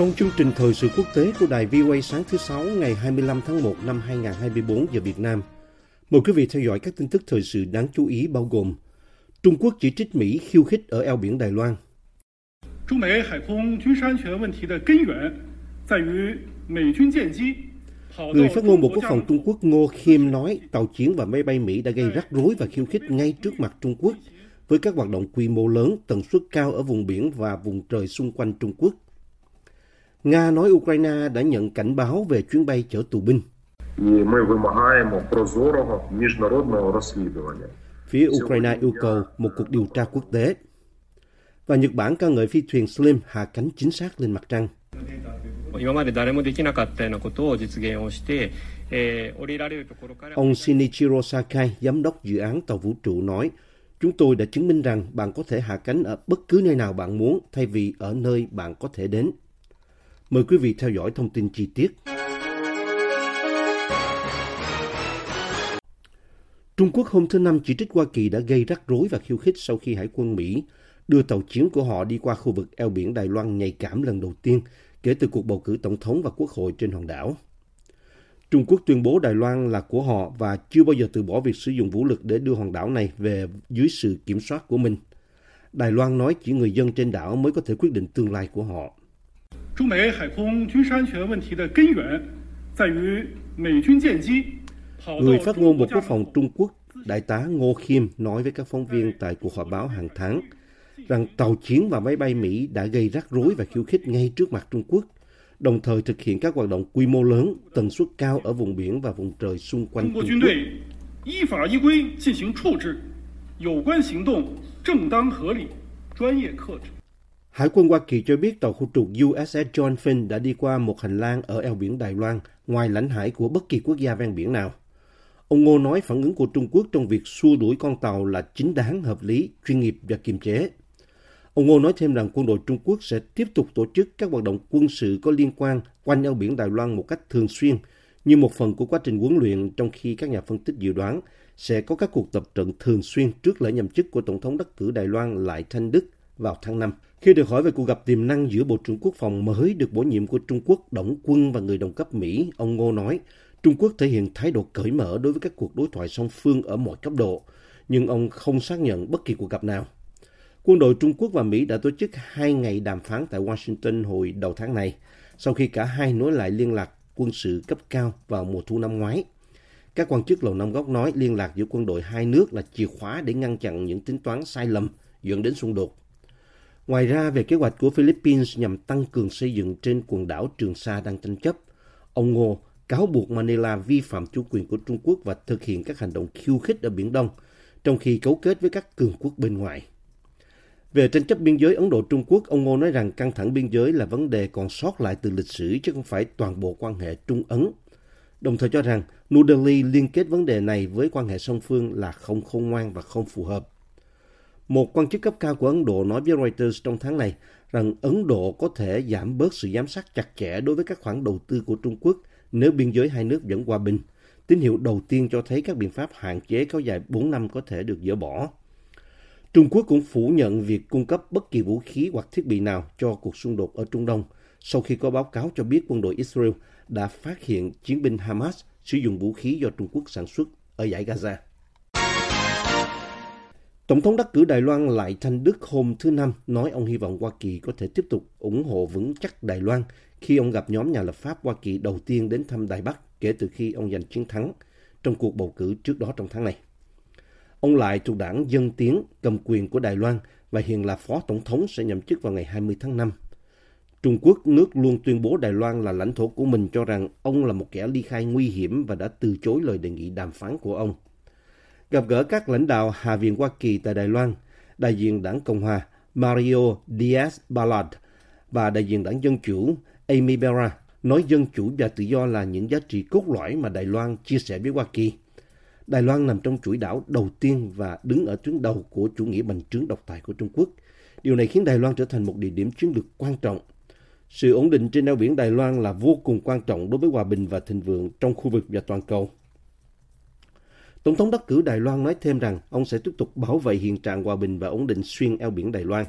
Trong chương trình thời sự quốc tế của đài VOA sáng thứ Sáu ngày 25 tháng 1 năm 2024 giờ Việt Nam, mời quý vị theo dõi các tin tức thời sự đáng chú ý bao gồm Trung Quốc chỉ trích Mỹ khiêu khích ở eo biển Đài Loan. Người phát ngôn Bộ Quốc phòng Trung Quốc Ngô Khiêm nói tàu chiến và máy bay Mỹ đã gây rắc rối và khiêu khích ngay trước mặt Trung Quốc với các hoạt động quy mô lớn, tần suất cao ở vùng biển và vùng trời xung quanh Trung Quốc – Nga nói Ukraine đã nhận cảnh báo về chuyến bay chở tù binh. Phía Ukraine yêu cầu một cuộc điều tra quốc tế. Và Nhật Bản ca ngợi phi thuyền Slim hạ cánh chính xác lên mặt trăng. Ông Shinichiro Sakai, giám đốc dự án tàu vũ trụ nói, chúng tôi đã chứng minh rằng bạn có thể hạ cánh ở bất cứ nơi nào bạn muốn thay vì ở nơi bạn có thể đến. Mời quý vị theo dõi thông tin chi tiết. Trung Quốc hôm thứ Năm chỉ trích Hoa Kỳ đã gây rắc rối và khiêu khích sau khi Hải quân Mỹ đưa tàu chiến của họ đi qua khu vực eo biển Đài Loan nhạy cảm lần đầu tiên kể từ cuộc bầu cử tổng thống và quốc hội trên hòn đảo. Trung Quốc tuyên bố Đài Loan là của họ và chưa bao giờ từ bỏ việc sử dụng vũ lực để đưa hòn đảo này về dưới sự kiểm soát của mình. Đài Loan nói chỉ người dân trên đảo mới có thể quyết định tương lai của họ. 中美海空军事安全问题的根源在于美军舰机跑到 Người phát 中 ngôn 国 Bộ 家 Quốc phòng Trung Quốc, Đại tá Ngô Khiêm nói với các phóng viên tại cuộc họp báo hàng tháng rằng tàu chiến và máy bay Mỹ đã gây rắc rối và khiêu khích ngay trước mặt Trung Quốc, đồng thời thực hiện các hoạt động quy mô lớn, tần suất cao ở vùng biển và vùng trời xung quanh 中国 Trung 军 Quốc. 队依法依规进行处置，有关行动正当合理、专业克制。 Hải quân Hoa Kỳ cho biết tàu khu trục USS John Finn đã đi qua một hành lang ở eo biển Đài Loan, ngoài lãnh hải của bất kỳ quốc gia ven biển nào. Ông Ngô nói phản ứng của Trung Quốc trong việc xua đuổi con tàu là chính đáng, hợp lý, chuyên nghiệp và kiềm chế. Ông Ngô nói thêm rằng quân đội Trung Quốc sẽ tiếp tục tổ chức các hoạt động quân sự có liên quan quanh eo biển Đài Loan một cách thường xuyên, như một phần của quá trình huấn luyện trong khi các nhà phân tích dự đoán sẽ có các cuộc tập trận thường xuyên trước lễ nhậm chức của Tổng thống đắc cử Đài Loan Lại Thanh Đức vào tháng 5. Khi được hỏi về cuộc gặp tiềm năng giữa Bộ trưởng Quốc phòng mới được bổ nhiệm của Trung Quốc, Đổng Quân và người đồng cấp Mỹ, ông Ngô nói Trung Quốc thể hiện thái độ cởi mở đối với các cuộc đối thoại song phương ở mọi cấp độ, nhưng ông không xác nhận bất kỳ cuộc gặp nào. Quân đội Trung Quốc và Mỹ đã tổ chức hai ngày đàm phán tại Washington hồi đầu tháng này, sau khi cả hai nối lại liên lạc quân sự cấp cao vào mùa thu năm ngoái. Các quan chức Lầu Năm Góc nói liên lạc giữa quân đội hai nước là chìa khóa để ngăn chặn những tính toán sai lầm dẫn đến xung đột. Ngoài ra, về kế hoạch của Philippines nhằm tăng cường xây dựng trên quần đảo Trường Sa đang tranh chấp, ông Ngô cáo buộc Manila vi phạm chủ quyền của Trung Quốc và thực hiện các hành động khiêu khích ở Biển Đông, trong khi cấu kết với các cường quốc bên ngoài. Về tranh chấp biên giới Ấn Độ-Trung Quốc, ông Ngô nói rằng căng thẳng biên giới là vấn đề còn sót lại từ lịch sử chứ không phải toàn bộ quan hệ Trung-Ấn. Đồng thời cho rằng New Delhi liên kết vấn đề này với quan hệ song phương là không khôn ngoan và không phù hợp. Một quan chức cấp cao của Ấn Độ nói với Reuters trong tháng này rằng Ấn Độ có thể giảm bớt sự giám sát chặt chẽ đối với các khoản đầu tư của Trung Quốc nếu biên giới hai nước vẫn hòa bình. Tín hiệu đầu tiên cho thấy các biện pháp hạn chế kéo dài 4 năm có thể được dỡ bỏ. Trung Quốc cũng phủ nhận việc cung cấp bất kỳ vũ khí hoặc thiết bị nào cho cuộc xung đột ở Trung Đông sau khi có báo cáo cho biết quân đội Israel đã phát hiện chiến binh Hamas sử dụng vũ khí do Trung Quốc sản xuất ở giải Gaza. Tổng thống đắc cử Đài Loan Lại Thanh Đức hôm thứ Năm nói ông hy vọng Hoa Kỳ có thể tiếp tục ủng hộ vững chắc Đài Loan khi ông gặp nhóm nhà lập pháp Hoa Kỳ đầu tiên đến thăm Đài Bắc kể từ khi ông giành chiến thắng trong cuộc bầu cử trước đó trong tháng này. Ông Lại thuộc đảng Dân Tiến cầm quyền của Đài Loan và hiện là phó tổng thống sẽ nhậm chức vào ngày 20 tháng 5. Trung Quốc, nước luôn tuyên bố Đài Loan là lãnh thổ của mình cho rằng ông là một kẻ ly khai nguy hiểm và đã từ chối lời đề nghị đàm phán của ông. Gặp gỡ các lãnh đạo Hạ viện Hoa Kỳ tại Đài Loan, đại diện đảng Cộng hòa Mario Diaz-Balart và đại diện đảng Dân Chủ Amy Bera nói dân chủ và tự do là những giá trị cốt lõi mà Đài Loan chia sẻ với Hoa Kỳ. Đài Loan nằm trong chuỗi đảo đầu tiên và đứng ở tuyến đầu của chủ nghĩa bành trướng độc tài của Trung Quốc. Điều này khiến Đài Loan trở thành một địa điểm chiến lược quan trọng. Sự ổn định trên eo biển Đài Loan là vô cùng quan trọng đối với hòa bình và thịnh vượng trong khu vực và toàn cầu. Tổng thống đắc cử Đài Loan nói thêm rằng ông sẽ tiếp tục bảo vệ hiện trạng hòa bình và ổn định xuyên eo biển Đài Loan.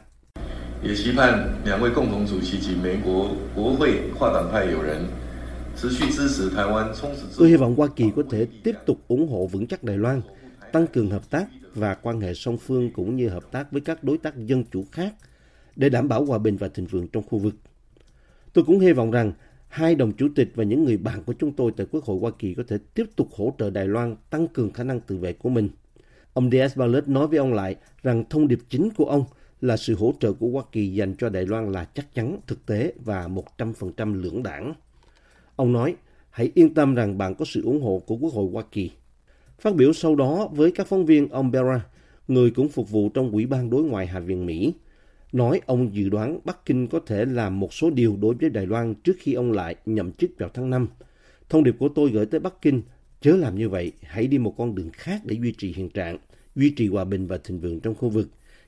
Tôi hy vọng Hoa Kỳ có thể tiếp tục ủng hộ vững chắc Đài Loan, tăng cường hợp tác và quan hệ song phương cũng như hợp tác với các đối tác dân chủ khác để đảm bảo hòa bình và thịnh vượng trong khu vực. Tôi cũng hy vọng rằng hai đồng chủ tịch và những người bạn của chúng tôi tại Quốc hội Hoa Kỳ có thể tiếp tục hỗ trợ Đài Loan tăng cường khả năng tự vệ của mình. Ông Diaz Ballet nói với ông lại rằng thông điệp chính của ông là sự hỗ trợ của Hoa Kỳ dành cho Đài Loan là chắc chắn, thực tế và 100% lưỡng đảng. Ông nói, hãy yên tâm rằng bạn có sự ủng hộ của Quốc hội Hoa Kỳ. Phát biểu sau đó với các phóng viên, ông Bera, người cũng phục vụ trong Ủy ban Đối ngoại Hạ viện Mỹ, nói ông dự đoán Bắc Kinh có thể làm một số điều đối với Đài Loan trước khi ông lại nhậm chức vào tháng 5. Thông điệp của tôi gửi tới Bắc Kinh, chớ làm như vậy, hãy đi một con đường khác để duy trì hiện trạng, duy trì hòa bình và thịnh vượng trong khu vực.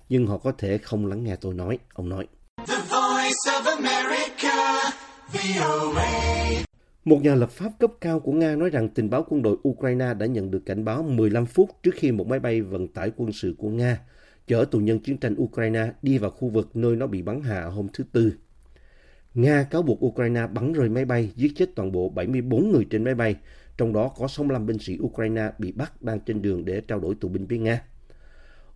Nhưng họ có thể không lắng nghe tôi nói, ông nói. The voice of America, VOA. Một nhà lập pháp cấp cao của Nga nói rằng tình báo quân đội Ukraine đã nhận được cảnh báo 15 phút trước khi một máy bay vận tải quân sự của Nga chở tù nhân chiến tranh Ukraine đi vào khu vực nơi nó bị bắn hạ hôm thứ Tư. Nga cáo buộc Ukraine bắn rơi máy bay, giết chết toàn bộ 74 người trên máy bay, trong đó có 65 binh sĩ Ukraine bị bắt đang trên đường để trao đổi tù binh với Nga.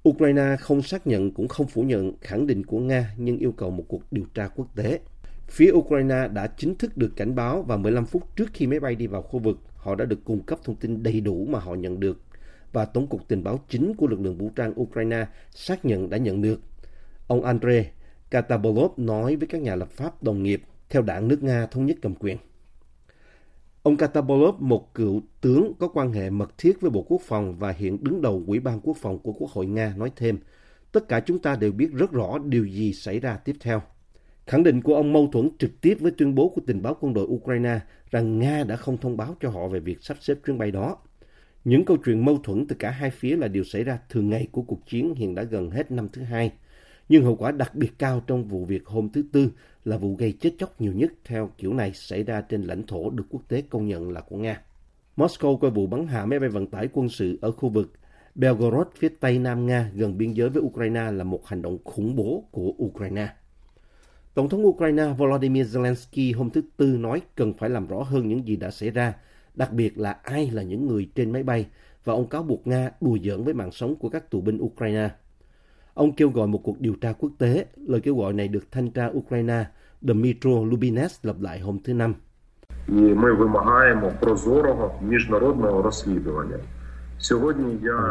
Ukraine không xác nhận cũng không phủ nhận khẳng định của Nga nhưng yêu cầu một cuộc điều tra quốc tế. Phía Ukraine đã chính thức được cảnh báo và 15 phút trước khi máy bay đi vào khu vực, họ đã được cung cấp thông tin đầy đủ mà họ nhận được. Và Tổng cục Tình báo chính của lực lượng vũ trang Ukraine xác nhận đã nhận được. Ông Andrei Katabolov nói với các nhà lập pháp đồng nghiệp theo đảng nước Nga thống nhất cầm quyền. Ông Katabolov, một cựu tướng có quan hệ mật thiết với Bộ Quốc phòng và hiện đứng đầu Ủy ban Quốc phòng của Quốc hội Nga nói thêm, tất cả chúng ta đều biết rất rõ điều gì xảy ra tiếp theo. Khẳng định của ông mâu thuẫn trực tiếp với tuyên bố của tình báo quân đội Ukraine rằng Nga đã không thông báo cho họ về việc sắp xếp chuyến bay đó. Những câu chuyện mâu thuẫn từ cả hai phía là điều xảy ra thường ngày của cuộc chiến hiện đã gần hết năm thứ hai. Nhưng hậu quả đặc biệt cao trong vụ việc hôm thứ Tư là vụ gây chết chóc nhiều nhất theo kiểu này xảy ra trên lãnh thổ được quốc tế công nhận là của Nga. Moscow coi vụ bắn hạ máy bay vận tải quân sự ở khu vực Belgorod phía tây nam Nga gần biên giới với Ukraine là một hành động khủng bố của Ukraine. Tổng thống Ukraine Volodymyr Zelensky hôm thứ Tư nói cần phải làm rõ hơn những gì đã xảy ra, đặc biệt là ai là những người trên máy bay và ông cáo buộc Nga đùa giỡn với mạng sống của các tù binh Ukraine. Ông kêu gọi một cuộc điều tra quốc tế, lời kêu gọi này được thanh tra Ukraine Dmitro Lubinets lập lại hôm thứ Năm.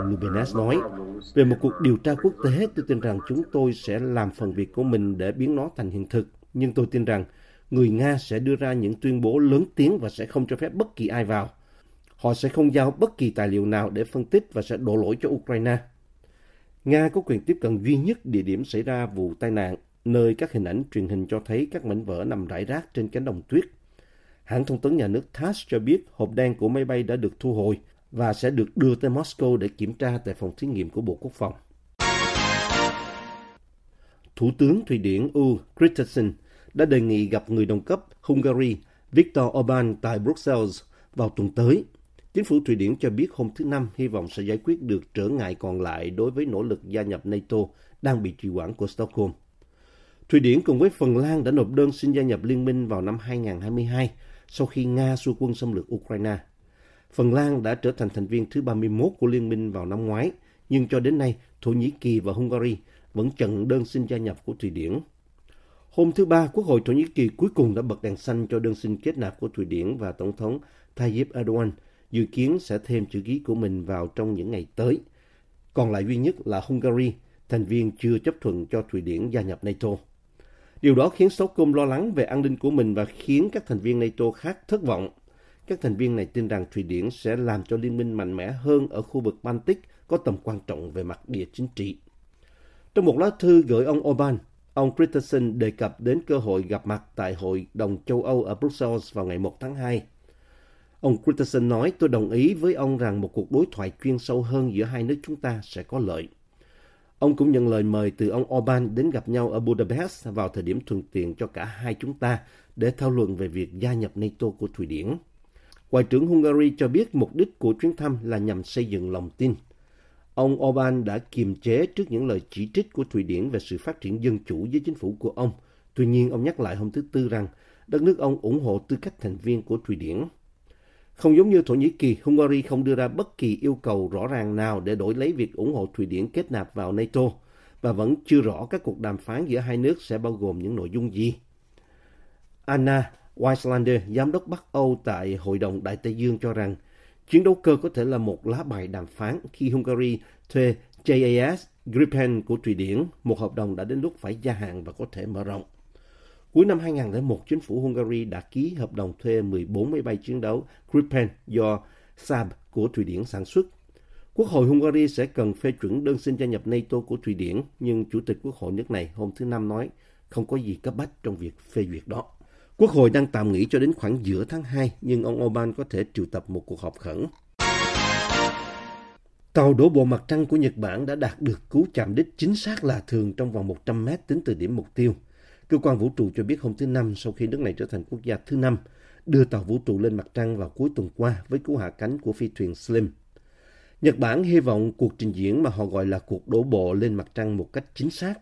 Lubinets nói, về một cuộc điều tra quốc tế, tôi tin rằng chúng tôi sẽ làm phần việc của mình để biến nó thành hiện thực. Nhưng tôi tin rằng người Nga sẽ đưa ra những tuyên bố lớn tiếng và sẽ không cho phép bất kỳ ai vào. Họ sẽ không giao bất kỳ tài liệu nào để phân tích và sẽ đổ lỗi cho Ukraine. Nga có quyền tiếp cận duy nhất địa điểm xảy ra vụ tai nạn, nơi các hình ảnh truyền hình cho thấy các mảnh vỡ nằm rải rác trên cánh đồng tuyết. Hãng thông tấn nhà nước TASS cho biết hộp đen của máy bay đã được thu hồi và sẽ được đưa tới Moscow để kiểm tra tại phòng thí nghiệm của Bộ Quốc phòng. Thủ tướng Thụy Điển U Christensen đã đề nghị gặp người đồng cấp Hungary Viktor Orbán tại Brussels vào tuần tới. Chính phủ Thụy Điển cho biết hôm thứ Năm hy vọng sẽ giải quyết được trở ngại còn lại đối với nỗ lực gia nhập NATO đang bị trì hoãn của Stockholm. Thụy Điển cùng với Phần Lan đã nộp đơn xin gia nhập liên minh vào năm 2022 sau khi Nga xua quân xâm lược Ukraine. Phần Lan đã trở thành thành viên thứ 31 của liên minh vào năm ngoái, nhưng cho đến nay Thổ Nhĩ Kỳ và Hungary vẫn chặn đơn xin gia nhập của Thụy Điển. Hôm thứ Ba, Quốc hội Thổ Nhĩ Kỳ cuối cùng đã bật đèn xanh cho đơn xin kết nạp của Thụy Điển và Tổng thống Tayyip Erdogan dự kiến sẽ thêm chữ ký của mình vào trong những ngày tới. Còn lại duy nhất là Hungary, thành viên chưa chấp thuận cho Thụy Điển gia nhập NATO. Điều đó khiến Stockholm lo lắng về an ninh của mình và khiến các thành viên NATO khác thất vọng. Các thành viên này tin rằng Thụy Điển sẽ làm cho liên minh mạnh mẽ hơn ở khu vực Baltic có tầm quan trọng về mặt địa chính trị. Trong một lá thư gửi ông Orbán, ông Christensen đề cập đến cơ hội gặp mặt tại Hội đồng châu Âu ở Brussels vào ngày 1 tháng 2. Ông Christensen nói, tôi đồng ý với ông rằng một cuộc đối thoại chuyên sâu hơn giữa hai nước chúng ta sẽ có lợi. Ông cũng nhận lời mời từ ông Orbán đến gặp nhau ở Budapest vào thời điểm thuận tiện cho cả hai chúng ta để thảo luận về việc gia nhập NATO của Thụy Điển. Ngoại trưởng Hungary cho biết mục đích của chuyến thăm là nhằm xây dựng lòng tin. Ông Orbán đã kiềm chế trước những lời chỉ trích của Thụy Điển về sự phát triển dân chủ dưới chính phủ của ông. Tuy nhiên, ông nhắc lại hôm thứ Tư rằng đất nước ông ủng hộ tư cách thành viên của Thụy Điển. Không giống như Thổ Nhĩ Kỳ, Hungary không đưa ra bất kỳ yêu cầu rõ ràng nào để đổi lấy việc ủng hộ Thụy Điển kết nạp vào NATO và vẫn chưa rõ các cuộc đàm phán giữa hai nước sẽ bao gồm những nội dung gì. Anna Weislander, giám đốc Bắc Âu tại Hội đồng Đại Tây Dương cho rằng chiến đấu cơ có thể là một lá bài đàm phán khi Hungary thuê JAS Gripen của Thụy Điển, một hợp đồng đã đến lúc phải gia hạn và có thể mở rộng. Cuối năm 2001, chính phủ Hungary đã ký hợp đồng thuê 14 máy bay chiến đấu Gripen do Saab của Thụy Điển sản xuất. Quốc hội Hungary sẽ cần phê chuẩn đơn xin gia nhập NATO của Thụy Điển, nhưng Chủ tịch Quốc hội nước này hôm thứ Năm nói không có gì cấp bách trong việc phê duyệt đó. Quốc hội đang tạm nghỉ cho đến khoảng giữa tháng 2, nhưng ông Orbán có thể triệu tập một cuộc họp khẩn. Tàu đổ bộ mặt trăng của Nhật Bản đã đạt được cú chạm đích chính xác là thường trong vòng 100 mét tính từ điểm mục tiêu. Cơ quan vũ trụ cho biết hôm thứ Năm sau khi nước này trở thành quốc gia thứ năm đưa tàu vũ trụ lên mặt trăng vào cuối tuần qua với cú hạ cánh của phi thuyền Slim. Nhật Bản hy vọng cuộc trình diễn mà họ gọi là cuộc đổ bộ lên mặt trăng một cách chính xác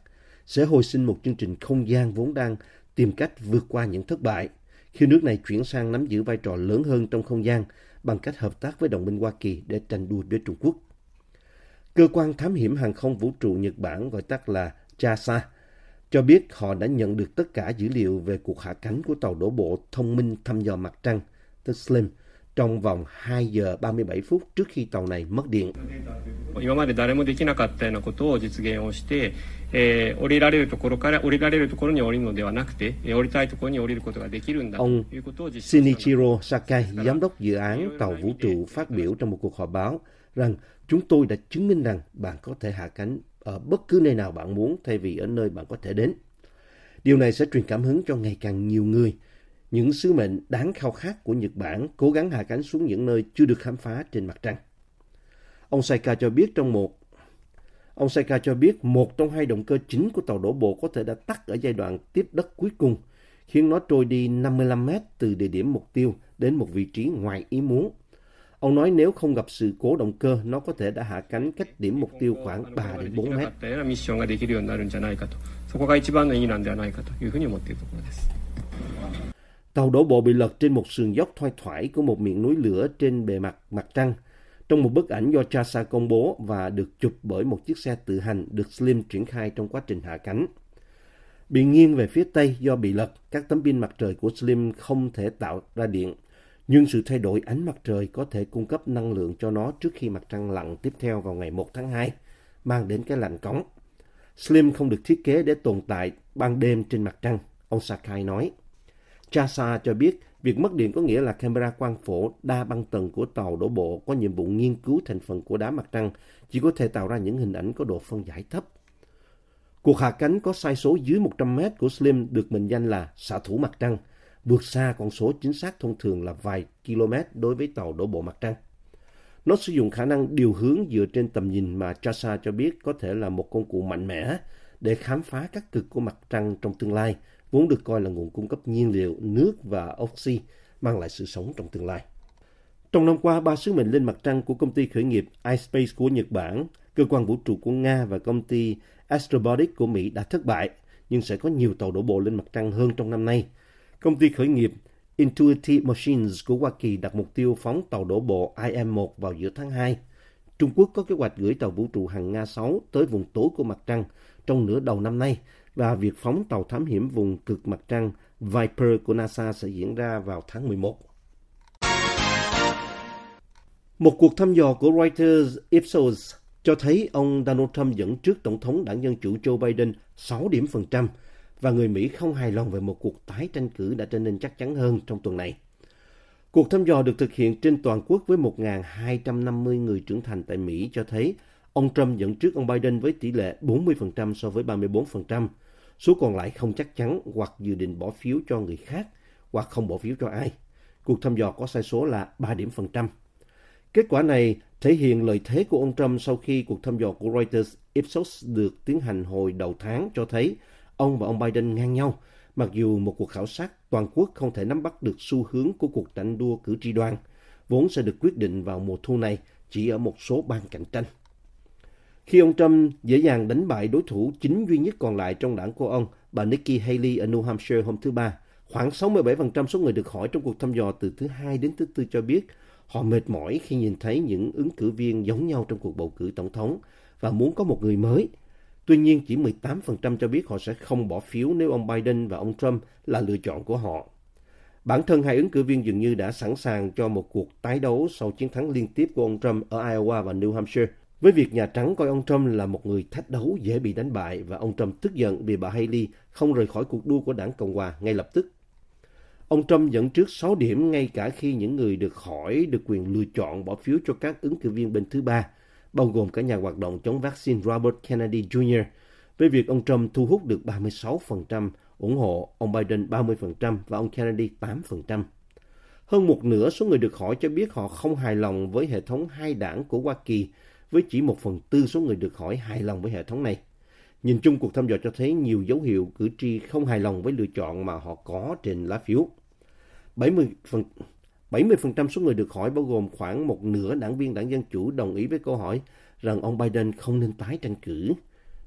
sẽ hồi sinh một chương trình không gian vốn đang tìm cách vượt qua những thất bại khi nước này chuyển sang nắm giữ vai trò lớn hơn trong không gian bằng cách hợp tác với đồng minh Hoa Kỳ để tranh đua với Trung Quốc. Cơ quan thám hiểm hàng không vũ trụ Nhật Bản gọi tắt là JAXA cho biết họ đã nhận được tất cả dữ liệu về cuộc hạ cánh của tàu đổ bộ thông minh thăm dò mặt trăng, tức SLIM, trong vòng 2 giờ 37 phút trước khi tàu này mất điện. Ông Shinichiro Sakai, giám đốc dự án tàu vũ trụ phát biểu trong một cuộc họp báo rằng chúng tôi đã chứng minh rằng bạn có thể hạ cánh ở bất cứ nơi nào bạn muốn thay vì ở nơi bạn có thể đến. Điều này sẽ truyền cảm hứng cho ngày càng nhiều người – những sứ mệnh đáng khao khát của Nhật Bản cố gắng hạ cánh xuống những nơi chưa được khám phá trên mặt trăng. Ông Saika cho biết trong một Ông Saika cho biết một trong hai động cơ chính của tàu đổ bộ có thể đã tắt ở giai đoạn tiếp đất cuối cùng, khiến nó trôi đi 55 mét từ địa điểm mục tiêu đến một vị trí ngoài ý muốn. Ông nói nếu không gặp sự cố động cơ, nó có thể đã hạ cánh cách điểm mục tiêu khoảng 3 đến 4 mét. Tàu đổ bộ bị lật trên một sườn dốc thoai thoải của một miệng núi lửa trên bề mặt mặt trăng trong một bức ảnh do NASA công bố và được chụp bởi một chiếc xe tự hành được Slim triển khai trong quá trình hạ cánh. Bị nghiêng về phía Tây do bị lật, các tấm pin mặt trời của Slim không thể tạo ra điện, nhưng sự thay đổi ánh mặt trời có thể cung cấp năng lượng cho nó trước khi mặt trăng lặn tiếp theo vào ngày 1 tháng 2, mang đến cái lạnh cống. Slim không được thiết kế để tồn tại ban đêm trên mặt trăng, ông Sakai nói. JAXA cho biết việc mất điện có nghĩa là camera quang phổ đa băng tầng của tàu đổ bộ có nhiệm vụ nghiên cứu thành phần của đá mặt trăng chỉ có thể tạo ra những hình ảnh có độ phân giải thấp. Cuộc hạ cánh có sai số dưới 100 mét của Slim được mệnh danh là xạ thủ mặt trăng, vượt xa con số chính xác thông thường là vài km đối với tàu đổ bộ mặt trăng. Nó sử dụng khả năng điều hướng dựa trên tầm nhìn mà JAXA cho biết có thể là một công cụ mạnh mẽ để khám phá các cực của mặt trăng trong tương lai, vốn được coi là nguồn cung cấp nhiên liệu, nước và oxy, mang lại sự sống trong tương lai. Trong năm qua, ba sứ mệnh lên mặt trăng của công ty khởi nghiệp iSpace của Nhật Bản, cơ quan vũ trụ của Nga và công ty Astrobotic của Mỹ đã thất bại, nhưng sẽ có nhiều tàu đổ bộ lên mặt trăng hơn trong năm nay. Công ty khởi nghiệp Intuitive Machines của Hoa Kỳ đặt mục tiêu phóng tàu đổ bộ IM-1 vào giữa tháng 2. Trung Quốc có kế hoạch gửi tàu vũ trụ hàng Nga 6 tới vùng tối của mặt trăng trong nửa đầu năm nay và việc phóng tàu thám hiểm vùng cực mặt trăng Viper của NASA sẽ diễn ra vào tháng 11. Một cuộc thăm dò của Reuters, Ipsos, cho thấy ông Donald Trump dẫn trước Tổng thống, đảng Dân Chủ Joe Biden 6 điểm phần trăm và người Mỹ không hài lòng về một cuộc tái tranh cử đã trở nên chắc chắn hơn trong tuần này. Cuộc thăm dò được thực hiện trên toàn quốc với 1.250 người trưởng thành tại Mỹ cho thấy ông Trump dẫn trước ông Biden với tỷ lệ 40% so với 34%. Số còn lại không chắc chắn hoặc dự định bỏ phiếu cho người khác hoặc không bỏ phiếu cho ai. Cuộc thăm dò có sai số là 3 điểm phần trăm. Kết quả này thể hiện lợi thế của ông Trump sau khi cuộc thăm dò của Reuters Ipsos được tiến hành hồi đầu tháng cho thấy ông và ông Biden ngang nhau, mặc dù một cuộc khảo sát toàn quốc không thể nắm bắt được xu hướng của cuộc tranh đua cử tri đoan vốn sẽ được quyết định vào mùa thu này chỉ ở một số bang cạnh tranh. Khi ông Trump dễ dàng đánh bại đối thủ chính duy nhất còn lại trong đảng của ông, bà Nikki Haley ở New Hampshire hôm thứ Ba, khoảng 67% số người được hỏi trong cuộc thăm dò từ thứ hai đến thứ tư cho biết họ mệt mỏi khi nhìn thấy những ứng cử viên giống nhau trong cuộc bầu cử tổng thống và muốn có một người mới. Tuy nhiên, chỉ 18% cho biết họ sẽ không bỏ phiếu nếu ông Biden và ông Trump là lựa chọn của họ. Bản thân hai ứng cử viên dường như đã sẵn sàng cho một cuộc tái đấu sau chiến thắng liên tiếp của ông Trump ở Iowa và New Hampshire. Với việc Nhà Trắng coi ông Trump là một người thách đấu dễ bị đánh bại và ông Trump tức giận vì bà Haley không rời khỏi cuộc đua của đảng Cộng hòa ngay lập tức. Ông Trump dẫn trước 6 điểm ngay cả khi những người được hỏi được quyền lựa chọn bỏ phiếu cho các ứng cử viên bên thứ ba, bao gồm cả nhà hoạt động chống vaccine Robert Kennedy Jr., với việc ông Trump thu hút được 36% ủng hộ, ông Biden 30% và ông Kennedy 8%. Hơn một nửa số người được hỏi cho biết họ không hài lòng với hệ thống hai đảng của Hoa Kỳ, với chỉ một phần tư số người được hỏi hài lòng với hệ thống này. Nhìn chung, cuộc thăm dò cho thấy nhiều dấu hiệu cử tri không hài lòng với lựa chọn mà họ có trên lá phiếu. 70%, phần, 70% số người được hỏi bao gồm khoảng một nửa đảng viên đảng Dân Chủ đồng ý với câu hỏi rằng ông Biden không nên tái tranh cử.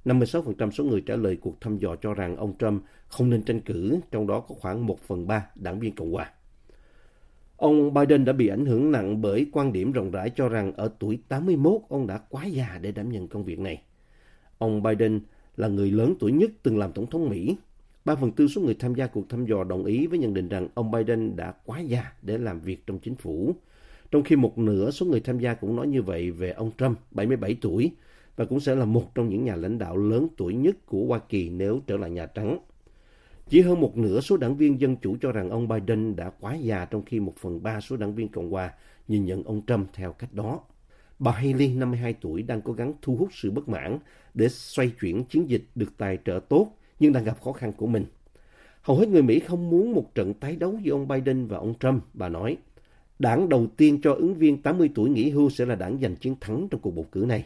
56% số người trả lời cuộc thăm dò cho rằng ông Trump không nên tranh cử, trong đó có khoảng 1 phần 3 đảng viên Cộng hòa. Ông Biden đã bị ảnh hưởng nặng bởi quan điểm rộng rãi cho rằng ở tuổi 81 ông đã quá già để đảm nhận công việc này. Ông Biden là người lớn tuổi nhất từng làm tổng thống Mỹ. Ba phần tư số người tham gia cuộc thăm dò đồng ý với nhận định rằng ông Biden đã quá già để làm việc trong chính phủ. Trong khi một nửa số người tham gia cũng nói như vậy về ông Trump, 77 tuổi, và cũng sẽ là một trong những nhà lãnh đạo lớn tuổi nhất của Hoa Kỳ nếu trở lại Nhà Trắng. Chỉ hơn một nửa số đảng viên Dân Chủ cho rằng ông Biden đã quá già trong khi một phần ba số đảng viên Cộng hòa nhìn nhận ông Trump theo cách đó. Bà Haley, 52 tuổi, đang cố gắng thu hút sự bất mãn để xoay chuyển chiến dịch được tài trợ tốt nhưng đang gặp khó khăn của mình. Hầu hết người Mỹ không muốn một trận tái đấu giữa ông Biden và ông Trump, bà nói. Đảng đầu tiên cho ứng viên 80 tuổi nghỉ hưu sẽ là đảng giành chiến thắng trong cuộc bầu cử này.